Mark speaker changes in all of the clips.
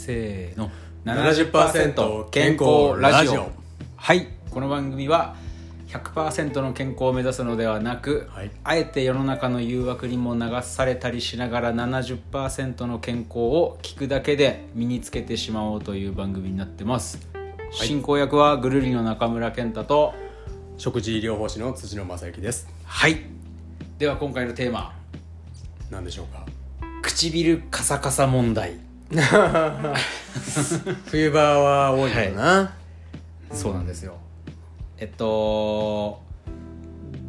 Speaker 1: せーの。
Speaker 2: 70%健康ラジオ。
Speaker 1: はい。この番組は100%の健康を目指すのではなく、
Speaker 2: はい。
Speaker 1: あえて世の中の誘惑にも流されたりしながら70%の健康を聞くだけで身につけてしまおうという番組になってます、進行役はぐるりの中村健太と
Speaker 2: 食事療法士の辻野正幸です。
Speaker 1: はい。では今回のテーマ。
Speaker 2: 何でしょうか？
Speaker 1: 唇カサカサ問題
Speaker 2: 冬場は多いかな、
Speaker 1: そうなんですよ。えっと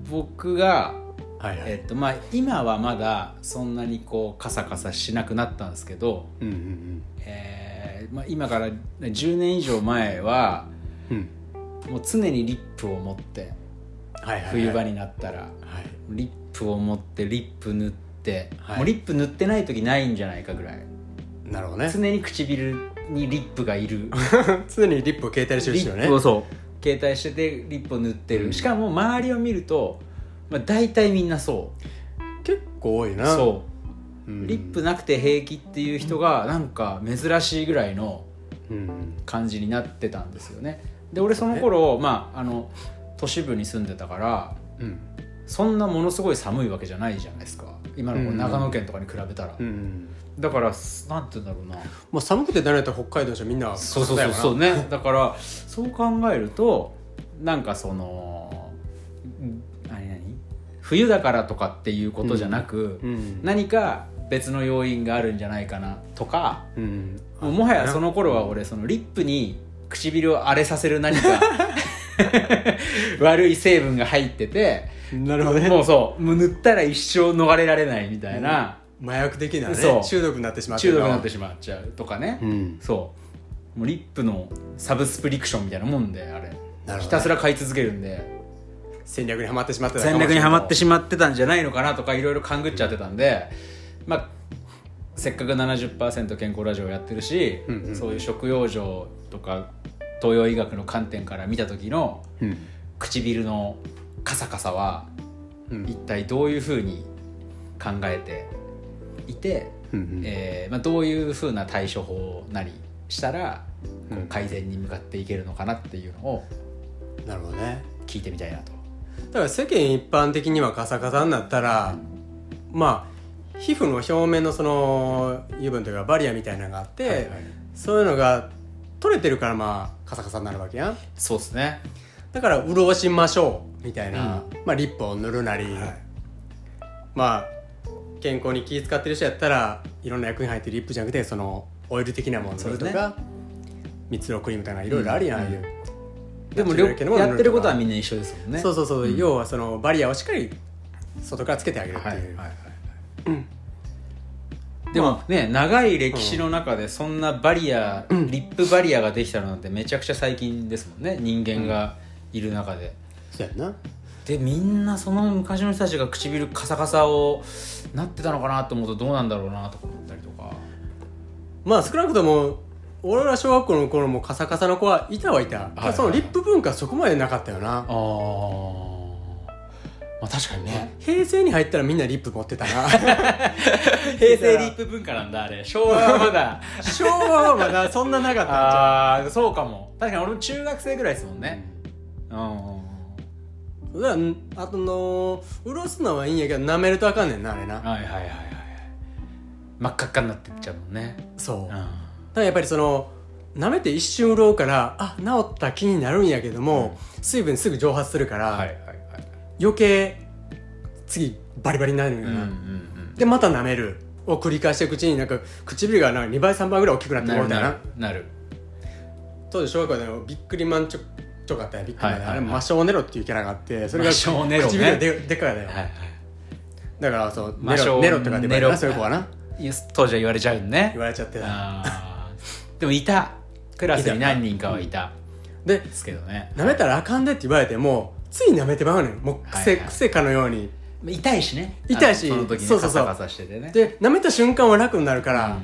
Speaker 1: 僕が
Speaker 2: はいはい、
Speaker 1: えっとまあ今はまだそんなにこうカサカサしなくなったんですけど、
Speaker 2: うんうん
Speaker 1: えーまあ、今から10年以上前は
Speaker 2: うんうん。
Speaker 1: もう常にリップを持って
Speaker 2: はいはいはい。
Speaker 1: 冬場になったら
Speaker 2: はい。
Speaker 1: リップを持ってリップ塗って、
Speaker 2: はい。
Speaker 1: もうリップ塗ってない時ないんじゃないかぐらい
Speaker 2: なるほどね。
Speaker 1: 常に唇にリップがいる。
Speaker 2: 常にリップを携帯してる
Speaker 1: リ
Speaker 2: 人よね。
Speaker 1: ップをそう。携帯しててリップを塗ってる、
Speaker 2: うん。
Speaker 1: しかも周りを見ると、まあ、大体みんなそう。
Speaker 2: 結構多いな。
Speaker 1: そう。
Speaker 2: うん。
Speaker 1: リップなくて平気っていう人がなんか珍しいぐらいの
Speaker 2: うん。
Speaker 1: 感じになってたんですよね。で俺その頃まああの都市部に住んでたから
Speaker 2: うん。
Speaker 1: そんなものすごい寒いわけじゃないじゃないですか。今の長野県とかに比べたら、
Speaker 2: うん
Speaker 1: だからすなんて言うんだろうな。
Speaker 2: まあ寒くて慣れた北海道の人はみんな
Speaker 1: そうそうそうそうね。だからそう考えるとなんかそのうん何何？冬だからとかっていうことじゃなく、
Speaker 2: うん。
Speaker 1: 何か別の要因があるんじゃないかなとか
Speaker 2: うん。
Speaker 1: もうもはやその頃は俺そのリップに唇を荒れさせる何か 悪い成分が入ってて
Speaker 2: なるほどね。
Speaker 1: もうそうもう塗ったら一生逃れられないみたいな、
Speaker 2: 麻薬的なね
Speaker 1: そう。
Speaker 2: 中毒になってしまって
Speaker 1: 中毒になってしまっちゃうとかね、
Speaker 2: うん。
Speaker 1: そう。もうリップのサブスプリクションみたいなもんであれ、
Speaker 2: なるほど
Speaker 1: ひたすら買い続けるんで。
Speaker 2: 戦略にはまってしまってた
Speaker 1: 戦略にはまって
Speaker 2: し
Speaker 1: しまってたんじゃないのかなとかいろいろ勘ぐっちゃってたんで、まあせっかく70%健康ラジオをやってるし、
Speaker 2: うんうん
Speaker 1: そういう食用上とか東洋医学の観点から見た時の
Speaker 2: うん。
Speaker 1: 唇のカサカサは
Speaker 2: うん。
Speaker 1: 一体どういうふうに考えていて、
Speaker 2: うんうん。
Speaker 1: えーまあ、どういうふうな対処法なりしたらこ
Speaker 2: うん。
Speaker 1: う改善に向かっていけるのかなっていうのを
Speaker 2: なるほどね。
Speaker 1: 聞いてみたいなと。
Speaker 2: だから世間一般的にはカサカサになったらまあ皮膚の表面のその油分というかバリアみたいなのがあって、
Speaker 1: はいはい。
Speaker 2: そういうのが取れてるからまあカサカサになるわけやん。
Speaker 1: そうですね。
Speaker 2: だから潤しましょうみたいな、
Speaker 1: う
Speaker 2: まあ、リップを塗るなり、
Speaker 1: はい。
Speaker 2: まあ健康に気使ってる人やったらいろんな薬品入ってるリップじゃなくてそのオイル的なものとか、蜜ろクリームとかいろいろあるやん、
Speaker 1: うん。
Speaker 2: いう。
Speaker 1: でもやってることは
Speaker 2: 塗
Speaker 1: みんな一緒ですもんね。
Speaker 2: そうそうそう、
Speaker 1: ん。
Speaker 2: 要はそのバリアをしっかり外からつけてあげるって
Speaker 1: はい
Speaker 2: いう、
Speaker 1: はいはい。でもね長い歴史の中でそんなバリア、リップバリアができたのなんてめちゃくちゃ最近ですもんね。人間がいる中で、
Speaker 2: そうやんな
Speaker 1: でみんなその昔の人たちが唇カサカサをなってたのかなと思うとどうなんだろうなとか思ったりとか。
Speaker 2: まあ少なくとも俺ら小学校の頃もカサカサの子はいたはいた、
Speaker 1: はいはい。
Speaker 2: そのリップ文化そこまでなかったよな。
Speaker 1: あー。まあ確かにね。
Speaker 2: 平成に入ったらみんなリップ持ってたな。
Speaker 1: 平成リップ文化なんだあれ。昭和はまだ。
Speaker 2: 昭和はまだそんななかったんじゃん
Speaker 1: ああそうかも。確かに俺も中学生ぐらいですもんね。うんうん。うん
Speaker 2: だからあとの潤すのはいいんやけど舐めるとあかんねんなあれな。
Speaker 1: はいはいはいはい。はい真っ赤っかになってっちゃうもんね。
Speaker 2: そう、
Speaker 1: うん。
Speaker 2: だからやっぱりその舐めて一瞬潤うからあ治った気になるんやけども、水分すぐ蒸発するから、
Speaker 1: はいはいはい
Speaker 2: 余計次バリバリになるんやな、
Speaker 1: うんうんうん
Speaker 2: でまた舐める。を繰り返していくうちになんか唇がなんか2倍3倍ぐらい大きくなって
Speaker 1: なるな
Speaker 2: こうみたいな
Speaker 1: るなる。
Speaker 2: 当時小学校でのビックリマンチョとかあったやビックリマンで、あれマショーネロっていうキャラがあってそれが唇がででっかいだよ、だからそうネロネロとかで
Speaker 1: ネロ。
Speaker 2: なそういう子はな。
Speaker 1: 当時は言われちゃうね。
Speaker 2: 言われちゃってた。
Speaker 1: でもいた。クラスに何人かはいた。
Speaker 2: で
Speaker 1: ですけどね。
Speaker 2: 舐めたらあかんでって言われてもつい舐めてまうねんもう癖,、癖かのように。
Speaker 1: 痛いしね。
Speaker 2: 痛いし
Speaker 1: その時に
Speaker 2: そうそうそう。
Speaker 1: カサカサしててね。
Speaker 2: で舐めた瞬間は楽になるから、
Speaker 1: うん。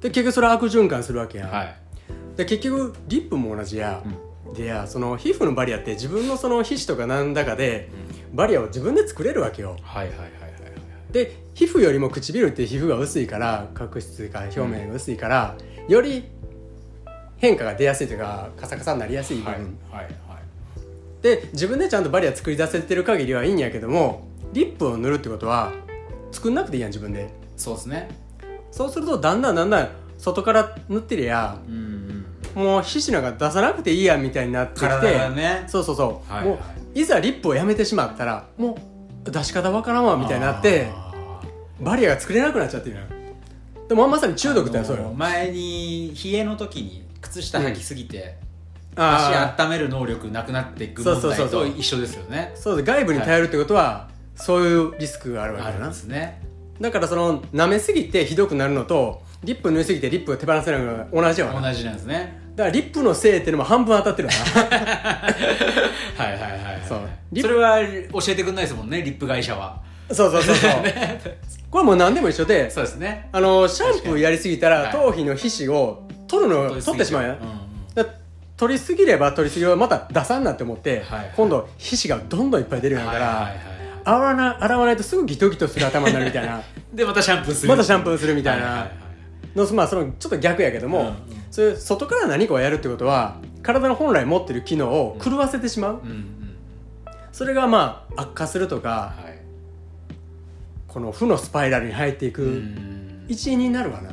Speaker 2: で結局それ悪循環するわけや、
Speaker 1: はい
Speaker 2: で結局リップも同じや、でやその皮膚のバリアって自分のその皮脂とかなんだかで、バリアを自分で作れるわけよ。
Speaker 1: はいはいはいはいはい。
Speaker 2: で皮膚よりも唇って皮膚が薄いから角質が表面が薄いから、より変化が出やすいというかカサカサになりやすい部分、
Speaker 1: はいはいはい。
Speaker 2: で自分でちゃんとバリア作り出せてる限りはいいんやけどもリップを塗るってことは作んなくていいやん自分で。
Speaker 1: そうですね。
Speaker 2: そうするとだんだんだんだん外から塗ってりゃ
Speaker 1: うんうん
Speaker 2: もう皮脂なんか出さなくていいやんみたいになってきて
Speaker 1: ね。
Speaker 2: そうそうそう、
Speaker 1: はい
Speaker 2: もういざリップをやめてしまったらもう出し方わからんわみたいになって
Speaker 1: あ
Speaker 2: バリアが作れなくなっちゃってるでもまさに中毒ってそうよ
Speaker 1: 前に冷えの時に靴下履きすぎて、
Speaker 2: あ
Speaker 1: 足温める能力なくなっていく問題と一緒ですよね。
Speaker 2: そうで外部に頼るってことは、そういうリスクがあるわけだな。
Speaker 1: ですね。
Speaker 2: だからその舐めすぎてひどくなるのとリップ塗りすぎてリップが手放せないのが同じやわな。だか
Speaker 1: 同じなんですね
Speaker 2: らリップのせいっていうのも半分当たってるわな。
Speaker 1: はいはいはいはい
Speaker 2: そう。
Speaker 1: それは教えてくんないですもんねリップ会社は。
Speaker 2: そうそうそうそう。これもう何でも一緒で
Speaker 1: そうですね。
Speaker 2: あのシャンプーやりすぎたら頭皮の皮脂を取るのを取ってしまうやん、
Speaker 1: ん
Speaker 2: 取りすぎれば取りすぎはまた出さんなって思って、
Speaker 1: はい。はい
Speaker 2: 今度皮脂がどんどんいっぱい出るようになるから、
Speaker 1: はいはいはい
Speaker 2: 洗わな洗わないとすぐギトギトする頭になるみたいな。
Speaker 1: でまたシャンプーする
Speaker 2: またシャンプーするみたいな。
Speaker 1: ははは
Speaker 2: のまあそのちょっと逆やけども、
Speaker 1: うんうん
Speaker 2: そういう外から何かをやるってことは体の本来持ってる機能を狂わせてしまう、
Speaker 1: うんうん。
Speaker 2: それがまあ悪化するとか
Speaker 1: はい。
Speaker 2: この負のスパイラルに入っていうく
Speaker 1: ん。
Speaker 2: 一因になるわな、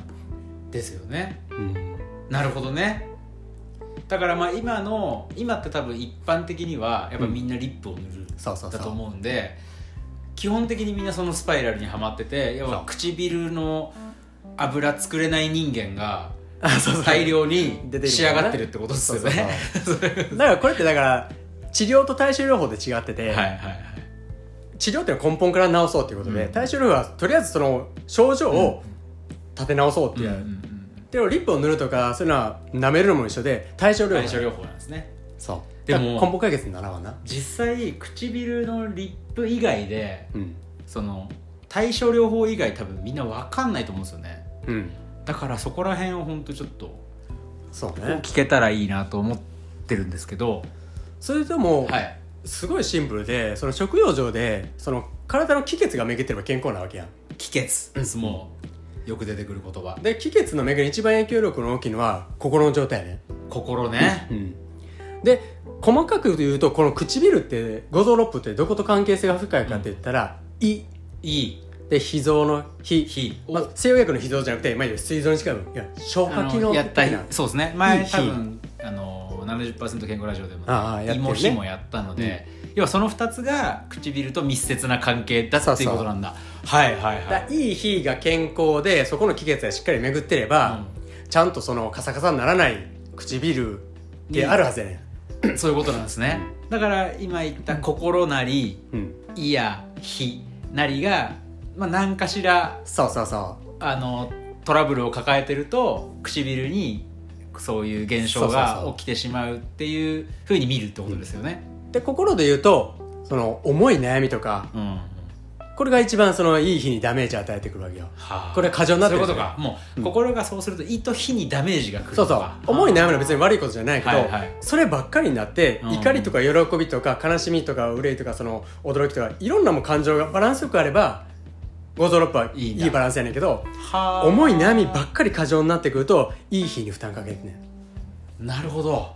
Speaker 1: ですよね。
Speaker 2: うん。
Speaker 1: なるほどね。だからまあ今の今って多分一般的にはやっぱみんなリップを塗る。
Speaker 2: そうそうそう。
Speaker 1: だと思うんで基本的にみんなそのスパイラルにはまってて要は唇の油作れない人間が大量に
Speaker 2: 出てる
Speaker 1: 仕上がってるってことですよね。
Speaker 2: だからこれってだから治療と対症療法で違ってて、
Speaker 1: はいはいはい。
Speaker 2: 治療っていうのは根本から治そうっていうことで、
Speaker 1: うん。
Speaker 2: 対症療法はとりあえずその症状を立て直そうっていう、
Speaker 1: うんうんうん
Speaker 2: でもリップを塗るとかそういうのは舐めるのも一緒で対症療法
Speaker 1: 対症療法なんですね。
Speaker 2: そう。
Speaker 1: でも
Speaker 2: でも根本解決にならんわな。
Speaker 1: 実際唇のリップ以外で
Speaker 2: うん。
Speaker 1: その対症療法以外多分みんな分かんないと思うんですよね。
Speaker 2: うん
Speaker 1: だからそこら辺を本当ちょっと
Speaker 2: そうね。
Speaker 1: 聞けたらいいなと思ってるんですけど。
Speaker 2: それとも、
Speaker 1: はい。
Speaker 2: すごいシンプルでその食用上でその体の気血が巡ってれば健康なわけやん。
Speaker 1: 気血。ですもうよく出てくる言葉。
Speaker 2: で気血の巡りに一番影響力の大きいのは心の状態やね。
Speaker 1: 心ね。
Speaker 2: うん。で細かく言うとこの唇って五臓六腑ってどこと関係性が深いかって言ったら「胃。
Speaker 1: いい」
Speaker 2: で脾臓の「脾」
Speaker 1: 火。
Speaker 2: まあ、西洋薬の脾臓じゃなくて、まあ、膵臓に近い分いや消化機能。
Speaker 1: やったそうですね。前
Speaker 2: いい
Speaker 1: 多分あの70%健康ラジオでも
Speaker 2: ね。
Speaker 1: 胃も火もやったので、要はその2つが唇と密接な関係だっていうことなんだ。はいはい
Speaker 2: だ
Speaker 1: はい
Speaker 2: いい脾が健康でそこの気血がしっかり巡ってれば、ちゃんとそのカサカサにならない唇ってあるはずやね
Speaker 1: そういうことなんですね。だから今言った心なり
Speaker 2: ん、うん、
Speaker 1: 胃や火なりが、まあ、何かしら
Speaker 2: そうそうそ
Speaker 1: あのトラブルを抱えてると唇にそういう現象が起きてしまうっていうふうに見るってことですよね。
Speaker 2: うで心で言うとその重い悩みとか
Speaker 1: うん。
Speaker 2: これが一番そのいい日にダメージを与えてくるわけよ。
Speaker 1: はあ。
Speaker 2: これ過剰になってる。
Speaker 1: そういうことか。もう、心がそうすると胃と火にダメージがくる
Speaker 2: そうそう。重い悩みのは別
Speaker 1: に
Speaker 2: に悪いことじゃないけど、
Speaker 1: はいはい
Speaker 2: そればっかりになって、
Speaker 1: うん。
Speaker 2: 怒りとか喜びとか悲しみとか憂いとかその驚きとかいろんなもん感情がバランスよくあれば五臓六腑はい
Speaker 1: いんだ
Speaker 2: いバランスやねんけど
Speaker 1: はあ。
Speaker 2: 重い悩みばっかり過剰になってくるといい日に負担かけてね。
Speaker 1: なるほど。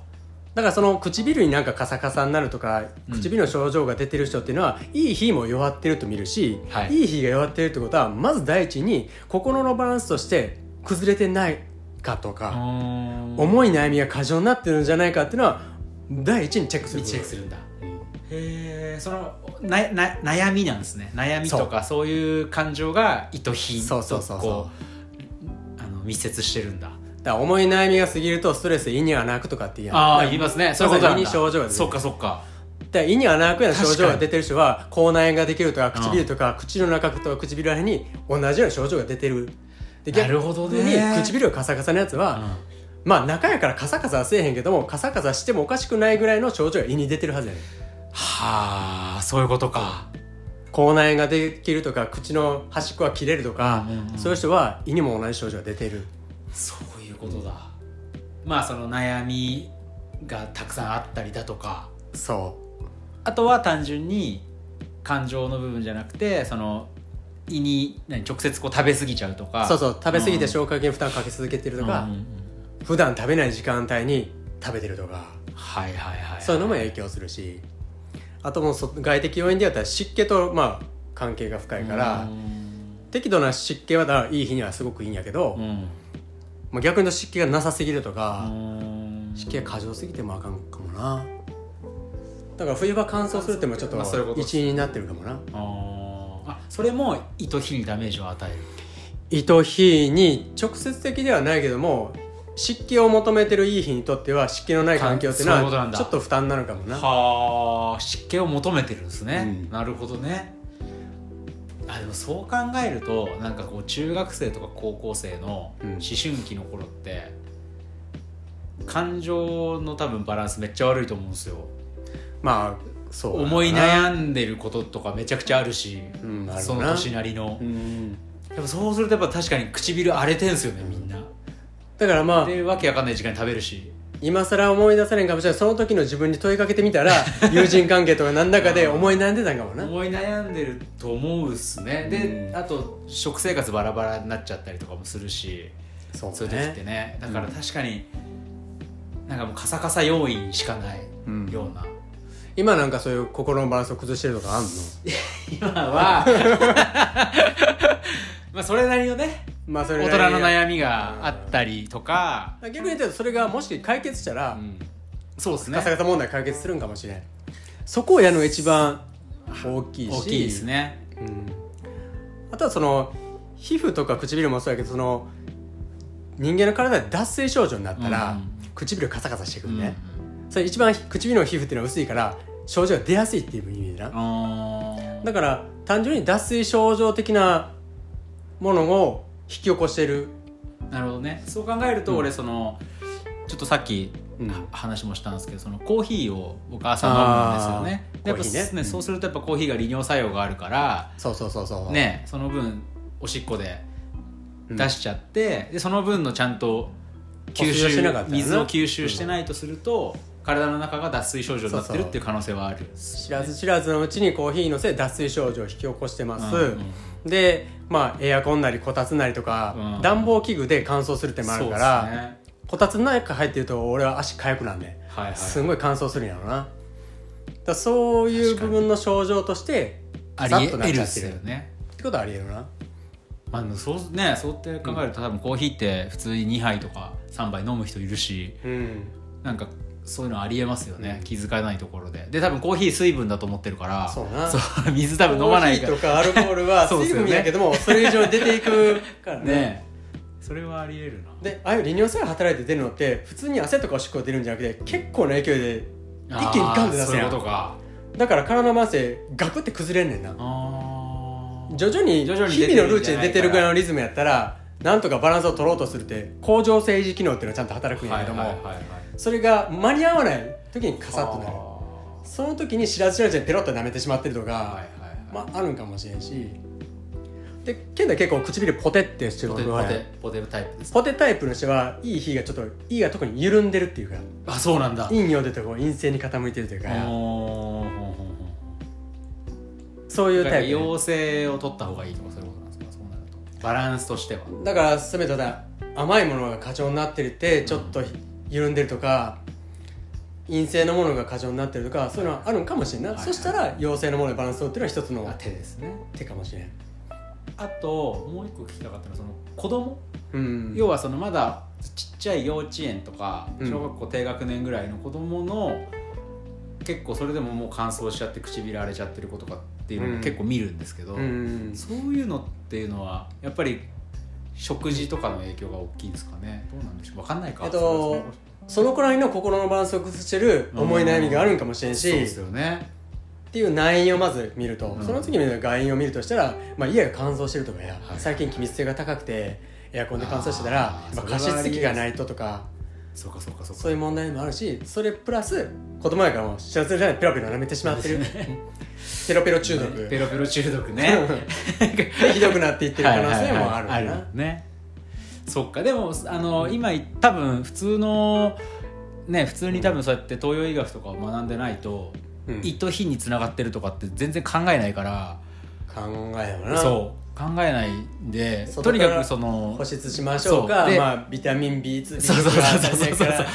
Speaker 2: だからその唇になんかカサカサになるとか
Speaker 1: うん。
Speaker 2: 唇の症状が出てる人っていうのは、いい日も弱ってると見るし、
Speaker 1: はい。
Speaker 2: い、い日が弱ってるってことはまず第一に心のバランスとして崩れてないかとか、
Speaker 1: 重
Speaker 2: 重い悩みが過剰になってるんじゃないかっていうのは第一にチェックする
Speaker 1: チェックするんだへえそのなな悩みなんですね。悩みとかそう。いう感情が胃と火
Speaker 2: そう
Speaker 1: と
Speaker 2: そうそう。
Speaker 1: あの密接してるんだ。
Speaker 2: だ重い悩みが過ぎるとストレスで胃には泣くとかって言う
Speaker 1: ああ言いますね。そういうことなんだ。
Speaker 2: 症状が出てる。
Speaker 1: そっかそっか。
Speaker 2: だから胃には泣くような症状が出てる人は口内炎ができるとか唇とか口の中と唇らへんに同じような症状が出てる。で
Speaker 1: なるほどね。
Speaker 2: 唇がカサカサのやつは、まあ中やからカサカサはせえへんけどもカサカサしてもおかしくないぐらいの症状が胃に出てるはずやねん
Speaker 1: はあそういうことか。
Speaker 2: 口内炎ができるとか口の端っこが切れるとか、
Speaker 1: うんうんうん。
Speaker 2: そういう人は胃にも同じ症状が出てる。
Speaker 1: そういうことだ。まあその悩みがたくさんあったりだとか。
Speaker 2: そ
Speaker 1: あとは単純に感情の部分じゃなくてその胃に何直接こう食べ過ぎちゃうとか。
Speaker 2: そうそう。食べ過ぎて
Speaker 1: ょ
Speaker 2: 消化器に負担かけ続けてるとか、
Speaker 1: うんうんうん
Speaker 2: 普段食べない時間帯に食べてるとか。
Speaker 1: はいはいはい。
Speaker 2: そういうのも影響するしあともうそ外的要因でやったら湿気とまあ関係が深いから、
Speaker 1: うん。
Speaker 2: 適度な湿気はだいい日にはすごくいいんやけど、
Speaker 1: うん。
Speaker 2: まあ、逆に湿気がなさすぎると
Speaker 1: う
Speaker 2: か、
Speaker 1: ん。
Speaker 2: 湿気が過剰すぎてもあかんかもな。だから冬場乾燥するってもちょっと一因になってるかもな。
Speaker 1: あそれも胃と火にダメージを与える。
Speaker 2: 胃と火に直接的ではないけども湿気を求めてるいい日にとっては湿気のない環境っていうのはちょっと負担なのかもな。
Speaker 1: はあ湿気を求めてるんですね、
Speaker 2: うん。
Speaker 1: なるほどね。あでもそう考えるとなんかこう中学生とか高校生の
Speaker 2: うん。
Speaker 1: 思春期の頃って、感情の多分バランスめっちゃ悪いと思うんですよ。
Speaker 2: まあそう
Speaker 1: 思い悩んでることとかめちゃくちゃあるし、
Speaker 2: うんあるな。
Speaker 1: その年なりの、
Speaker 2: うん。
Speaker 1: やっぱそうするとやっぱ確かに唇荒れてんすよねみんな
Speaker 2: だからまあ
Speaker 1: でわけわかんない時間に食べるし。
Speaker 2: 今更思い出されんかもしれない。その時の自分に問いかけてみたら 友人関係とか何らかで思い悩んでたんかもな。
Speaker 1: 思い悩んでると思うっすね。で、
Speaker 2: うん。
Speaker 1: あと食生活バラバラになっちゃったりとかもするし。
Speaker 2: そう
Speaker 1: そういう時ってね。だから確かに、なんかもうカサカサ要因しかない
Speaker 2: うん
Speaker 1: ような、
Speaker 2: 今なんかそういう心のバランスを崩してるとかあんの？
Speaker 1: 今は。まあそれなりのね
Speaker 2: まあそれ
Speaker 1: 大人の悩みがあったりとか、
Speaker 2: 逆に言うとそれがもし解決したら、
Speaker 1: うん。そうですね。
Speaker 2: カサカサ問題解決するんかもしれん。そこをやるのが一番大きいし。
Speaker 1: 大きいですね。
Speaker 2: うん、あとはその皮膚とか唇もそうやけどその人間の体で脱水症状になったら、
Speaker 1: うん
Speaker 2: 唇カサカサしてく
Speaker 1: うん
Speaker 2: るね、それ一番唇の皮膚っていうのは薄いから症状が出やすいっていう意味でな、だから単純に脱水症状的なものを引き起こしてる。
Speaker 1: なるほどね。そう考えると俺その、ちょっとさっき話もしたんですけどそのコーヒーを僕朝飲むんですよね。やっぱ
Speaker 2: ね
Speaker 1: ね。
Speaker 2: うん。
Speaker 1: そうするとやっぱコーヒーが利尿作用があるから
Speaker 2: そうそうそうそう。
Speaker 1: ねその分おしっこで
Speaker 2: うん。
Speaker 1: 出しちゃって、でその分のちゃんと吸収水を吸収してないとすると、体の中が脱水症状になってるっていう可能性はある。
Speaker 2: 知らず知らずのうちにコーヒーのせいで脱水症状を引き起こしてます、
Speaker 1: うんうん
Speaker 2: でまあエアコンなりこたつなりとか、
Speaker 1: うん。
Speaker 2: 暖房器具で乾燥するってもあるから、
Speaker 1: ね。
Speaker 2: こたつの中入ってると俺は足痒くなんね
Speaker 1: はいはい。
Speaker 2: すんごい乾燥するんやろな。だそういう部分の症状として
Speaker 1: あ
Speaker 2: さっとなっ
Speaker 1: りえる。っ
Speaker 2: ちゃってるっ
Speaker 1: すよね。
Speaker 2: てことはありえるな。
Speaker 1: まあ、そうねそうって考えると多分コーヒーって普通に2杯とか3杯飲む人いるし
Speaker 2: うん。
Speaker 1: なんかそういうのありえますよね、気づかないところで。で多分コーヒー水分だと思ってるから
Speaker 2: そうな。
Speaker 1: 水多分飲まないから。
Speaker 2: コーヒーとかアルコールは 水分やけどもそれ以上に出ていくからね。
Speaker 1: ねそれはありえるな。
Speaker 2: でああいう利尿作用働いて出るのって普通に汗とかおしっこが出るんじゃなくて結構な勢いで一気にガンって出す
Speaker 1: そういうとか。
Speaker 2: だから体のバランスでガクって崩れんねんな。徐々に
Speaker 1: 徐々に
Speaker 2: 日々のルーチンで出てるぐらいのリズムやったらなんとかバランスを取ろうとするって甲状腺維持機能っていうのはちゃんと働くんやけども、
Speaker 1: はいはいはいはい
Speaker 2: それが間に合わない時にカサッとなる。
Speaker 1: あ
Speaker 2: その時に知らず知らずにペロッと舐めてしまってるとか、
Speaker 1: ーはいはいはい。
Speaker 2: まああるんかもしれんし。でケンタ結構唇ポテってしてる
Speaker 1: ポテ
Speaker 2: の
Speaker 1: ポテポテタイプです
Speaker 2: ポテタイプの人はいい日がちょっといいが特に緩んでるっていうか
Speaker 1: あそうなんだ。
Speaker 2: 陰陽でとこう陰性に傾いてるというか。そういうタイプ。
Speaker 1: 陽性を取った方がいいとかそういうことなんですか？そうなると。バランスとしては。
Speaker 2: だからせめてだ甘いものが過剰になってるってちょっと緩んでるとか陰性のものが過剰になってるとかそういうのはあるんかもしれんな、
Speaker 1: はい。はい
Speaker 2: そしたら陽性のものでバランスを取るっていうのは一つ
Speaker 1: あ
Speaker 2: の
Speaker 1: 手ですね。
Speaker 2: 手かもしれん。
Speaker 1: あともう一個聞きたかったのはその子供、
Speaker 2: うん。
Speaker 1: 要はそのまだちっちゃい幼稚園とか
Speaker 2: うん。
Speaker 1: 小学校低学年ぐらいの子供の、結構それでももう乾燥しちゃって唇荒れちゃってる子とかっていうの
Speaker 2: うん。
Speaker 1: も結構見るんですけど、
Speaker 2: うん。
Speaker 1: そういうのっていうのはやっぱり食事とかの影響が大きいですかね。どうなんでしょう。分かんないか。
Speaker 2: えっとそのくらいの心のバランスを崩してる思い悩みがあるんかもしれんし、
Speaker 1: そうですよね。
Speaker 2: っていう内因をまず見ると、
Speaker 1: うん。
Speaker 2: その次に外因を見るとしたら、まあ、家が乾燥してるとかや、
Speaker 1: はい。
Speaker 2: 最近気密性が高くてエアコンで乾燥してたら加湿器がないととか
Speaker 1: そうかそうかそうか
Speaker 2: そういう問題もあるしそれプラス子供やからもう知らずじゃないペロペロ舐めてしまってるペロペロ中毒。
Speaker 1: ペロペロ中毒ね。
Speaker 2: で ひどくなっていってる可能性もある
Speaker 1: はいはいはい
Speaker 2: な
Speaker 1: あるね。そっか。でもあの今多分普通のね普通に多分そうやって東洋医学とかを学んでないと、
Speaker 2: うん。
Speaker 1: 胃と火につながってるとかって全然考えないから、
Speaker 2: 考えよな。
Speaker 1: そう考えないんでとにかくその
Speaker 2: 保湿しましょうかまあ、ビタミン B2
Speaker 1: そうそうそうそう。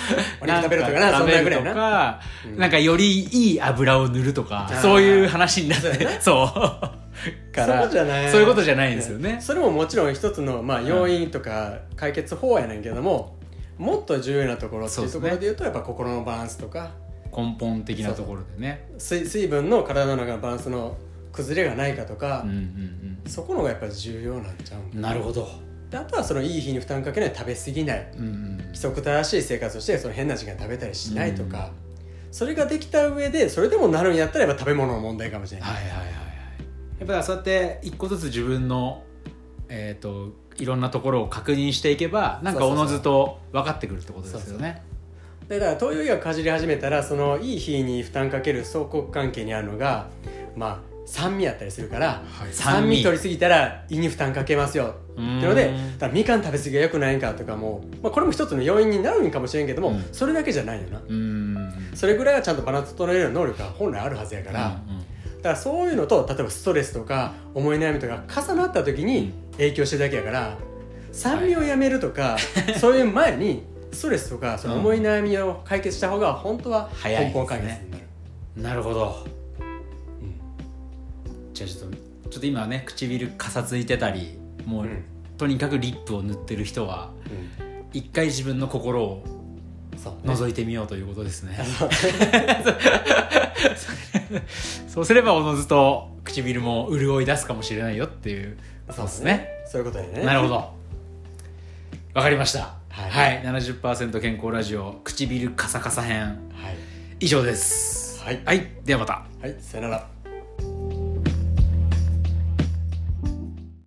Speaker 2: お肉食べるとかなそんなぐらいな。
Speaker 1: か、
Speaker 2: うん。
Speaker 1: なんかよりいい油を塗るとかそういう話になって
Speaker 2: そう。
Speaker 1: から。
Speaker 2: そうじゃない
Speaker 1: そういうことじゃないんですよね。
Speaker 2: それももちろん一つの、まあ、要因とか解決法やねんけども、もっと重要なところっていうところで言うとやっぱ心のバランスとか。
Speaker 1: 根本的なところでね。
Speaker 2: 水水分の体の中のバランスの崩れがないかとか
Speaker 1: うん、うん
Speaker 2: そこのがやっぱり重要なんちゃう
Speaker 1: うんな。るほど。
Speaker 2: であとはそのいい日に負担かけない食べ過ぎない。
Speaker 1: うんうん
Speaker 2: 規則正しい生活をしてその変な時間に食べたりしないとか、それができた上でそれでもなるんやったらやっぱ食べ物の問題かもしれない、
Speaker 1: はいはいはいはい。やっぱりそうやって一個ずつ自分のえっ、といろんなところを確認していけばなんかおのずと分かってくるってことですよね。
Speaker 2: でだから東洋医学かじり始めたらそのいい日に負担かける相国関係にあるのがまあ酸味やったりするから、
Speaker 1: はい。
Speaker 2: 酸味取りすぎたら胃に負担かけますよ。っていうので
Speaker 1: うん
Speaker 2: だからみかん食べ過ぎが良くないんかとかも、まあ、これも一つの要因になるんかもしれんけども、
Speaker 1: うん。
Speaker 2: それだけじゃないよな。
Speaker 1: うん。
Speaker 2: それぐらいはちゃんとバランス整える能力が本来あるはずやから、
Speaker 1: うん
Speaker 2: だからそういうのと例えばストレスとか思い悩みとか重なった時に影響してるだけやから酸味をやめるとか、そういう前にストレスとかその思い悩みを解決した方が本当は根本解決になる、
Speaker 1: なるほど、じゃあちょっとちょっと今ね唇かさついてたりもう、
Speaker 2: うん。
Speaker 1: とにかくリップを塗ってる人は
Speaker 2: うん。
Speaker 1: 一回自分の心を覗いてみようということですね。そう。すればおのずと唇も潤い出すかもしれないよっていう。そうですね。
Speaker 2: そういうことやね。
Speaker 1: なるほど。わかりました。
Speaker 2: はい。
Speaker 1: はい、70%健康ラジオ唇カサカサ編。
Speaker 2: はい、
Speaker 1: 以上です。
Speaker 2: はい。
Speaker 1: はい、ではまた。
Speaker 2: はい、さよなら